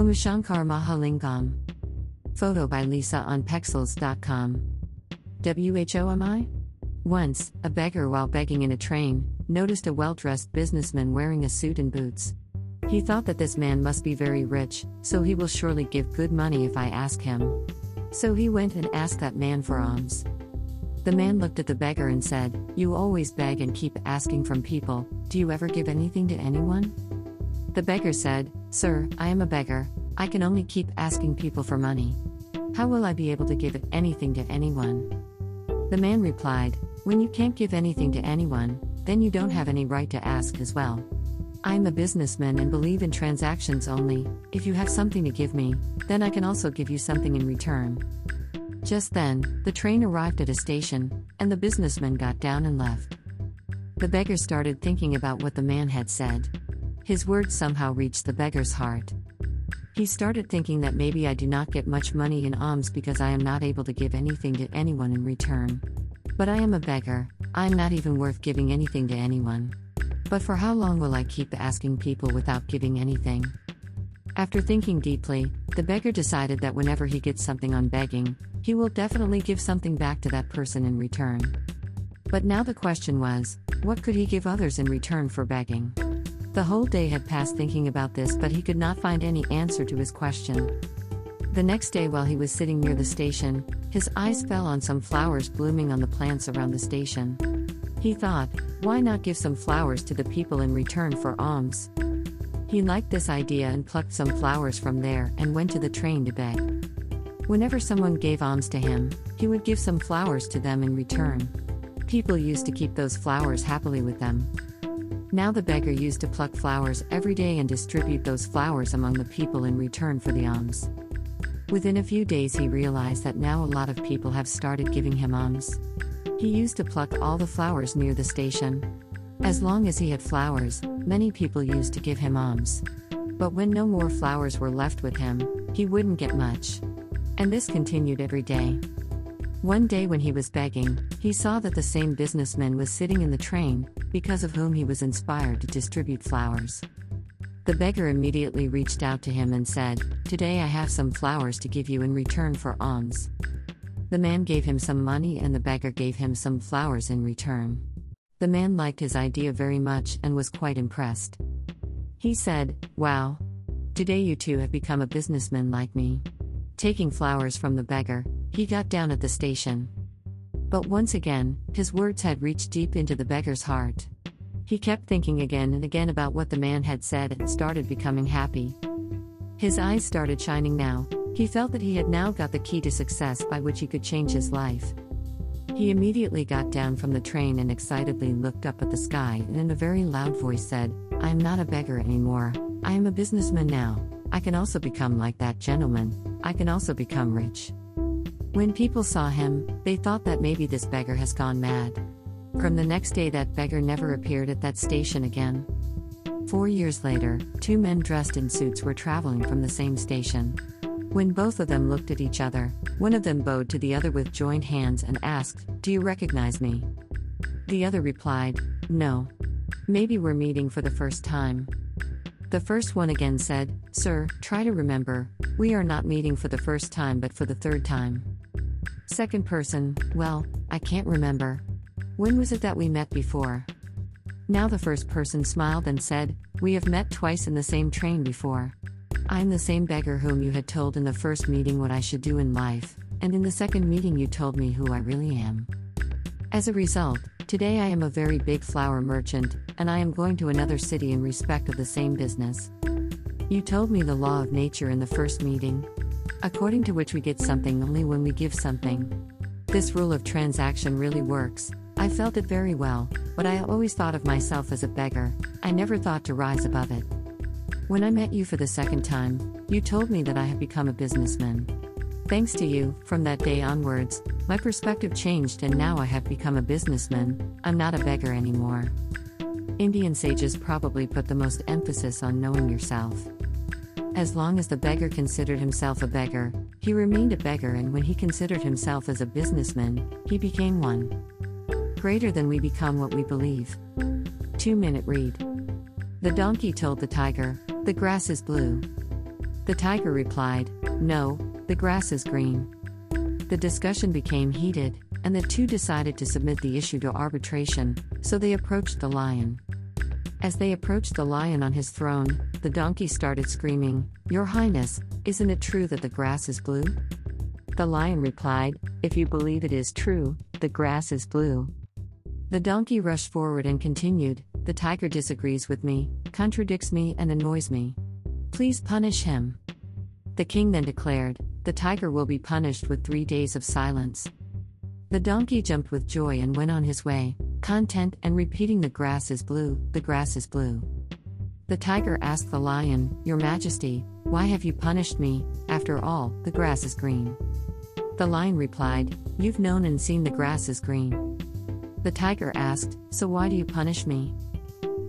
Umashankar Mahalingam. Photo by Lisa on Pexels.com. WHO AM I? Once, a beggar while begging in a train, noticed a well dressed businessman wearing a suit and boots. He thought that this man must be very rich, so he will surely give good money if I ask him. So he went and asked that man for alms. The man looked at the beggar and said, You always beg and keep asking from people, do you ever give anything to anyone? The beggar said, Sir, I am a beggar, I can only keep asking people for money. How will I be able to give anything to anyone? The man replied, When you can't give anything to anyone, then you don't have any right to ask as well. I am a businessman and believe in transactions only. If you have something to give me, then I can also give you something in return. Just then, the train arrived at a station, and the businessman got down and left. The beggar started thinking about what the man had said. His words somehow reached the beggar's heart. He started thinking that maybe I do not get much money in alms because I am not able to give anything to anyone in return. But I am a beggar, I am not even worth giving anything to anyone. But for how long will I keep asking people without giving anything? After thinking deeply, the beggar decided that whenever he gets something on begging, he will definitely give something back to that person in return. But now the question was what could he give others in return for begging? The whole day had passed thinking about this, but he could not find any answer to his question. The next day, while he was sitting near the station, his eyes fell on some flowers blooming on the plants around the station. He thought, why not give some flowers to the people in return for alms? He liked this idea and plucked some flowers from there and went to the train to beg. Whenever someone gave alms to him, he would give some flowers to them in return. People used to keep those flowers happily with them. Now the beggar used to pluck flowers every day and distribute those flowers among the people in return for the alms. Within a few days, he realized that now a lot of people have started giving him alms. He used to pluck all the flowers near the station. As long as he had flowers, many people used to give him alms. But when no more flowers were left with him, he wouldn't get much. And this continued every day. One day when he was begging, he saw that the same businessman was sitting in the train, because of whom he was inspired to distribute flowers. The beggar immediately reached out to him and said, Today I have some flowers to give you in return for alms. The man gave him some money and the beggar gave him some flowers in return. The man liked his idea very much and was quite impressed. He said, Wow. Today you two have become a businessman like me. Taking flowers from the beggar, he got down at the station. But once again, his words had reached deep into the beggar's heart. He kept thinking again and again about what the man had said and started becoming happy. His eyes started shining now, he felt that he had now got the key to success by which he could change his life. He immediately got down from the train and excitedly looked up at the sky and in a very loud voice said, I am not a beggar anymore, I am a businessman now. I can also become like that gentleman, I can also become rich. When people saw him, they thought that maybe this beggar has gone mad. From the next day, that beggar never appeared at that station again. Four years later, two men dressed in suits were traveling from the same station. When both of them looked at each other, one of them bowed to the other with joined hands and asked, Do you recognize me? The other replied, No. Maybe we're meeting for the first time. The first one again said, Sir, try to remember, we are not meeting for the first time but for the third time. Second person, well, I can't remember. When was it that we met before? Now the first person smiled and said, We have met twice in the same train before. I'm the same beggar whom you had told in the first meeting what I should do in life, and in the second meeting you told me who I really am. As a result, today I am a very big flower merchant, and I am going to another city in respect of the same business. You told me the law of nature in the first meeting, according to which we get something only when we give something. This rule of transaction really works. I felt it very well, but I always thought of myself as a beggar, I never thought to rise above it. When I met you for the second time, you told me that I have become a businessman. Thanks to you, from that day onwards, my perspective changed and now I have become a businessman, I'm not a beggar anymore. Indian sages probably put the most emphasis on knowing yourself. As long as the beggar considered himself a beggar, he remained a beggar, and when he considered himself as a businessman, he became one. Greater than we become what we believe. 2 minute read. The donkey told the tiger, The grass is blue. The tiger replied, No, the grass is green. The discussion became heated, and the two decided to submit the issue to arbitration, so they approached the lion. As they approached the lion on his throne, the donkey started screaming, Your Highness, isn't it true that the grass is blue? The lion replied, If you believe it is true, the grass is blue. The donkey rushed forward and continued, The tiger disagrees with me, contradicts me, and annoys me. Please punish him. The king then declared, The tiger will be punished with three days of silence. The donkey jumped with joy and went on his way, content and repeating, The grass is blue, the grass is blue. The tiger asked the lion, Your Majesty, why have you punished me? After all, the grass is green. The lion replied, You've known and seen the grass is green. The tiger asked, So why do you punish me?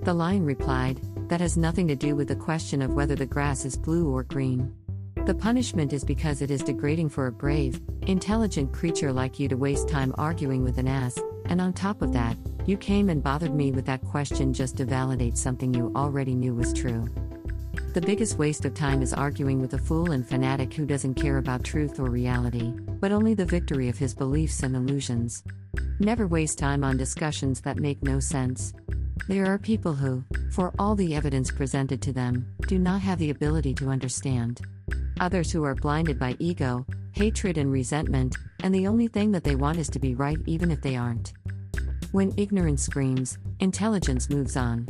The lion replied, That has nothing to do with the question of whether the grass is blue or green. The punishment is because it is degrading for a brave, intelligent creature like you to waste time arguing with an ass, and on top of that, you came and bothered me with that question just to validate something you already knew was true. The biggest waste of time is arguing with a fool and fanatic who doesn't care about truth or reality, but only the victory of his beliefs and illusions. Never waste time on discussions that make no sense. There are people who, for all the evidence presented to them, do not have the ability to understand. Others who are blinded by ego, hatred, and resentment, and the only thing that they want is to be right even if they aren't. When ignorance screams, intelligence moves on.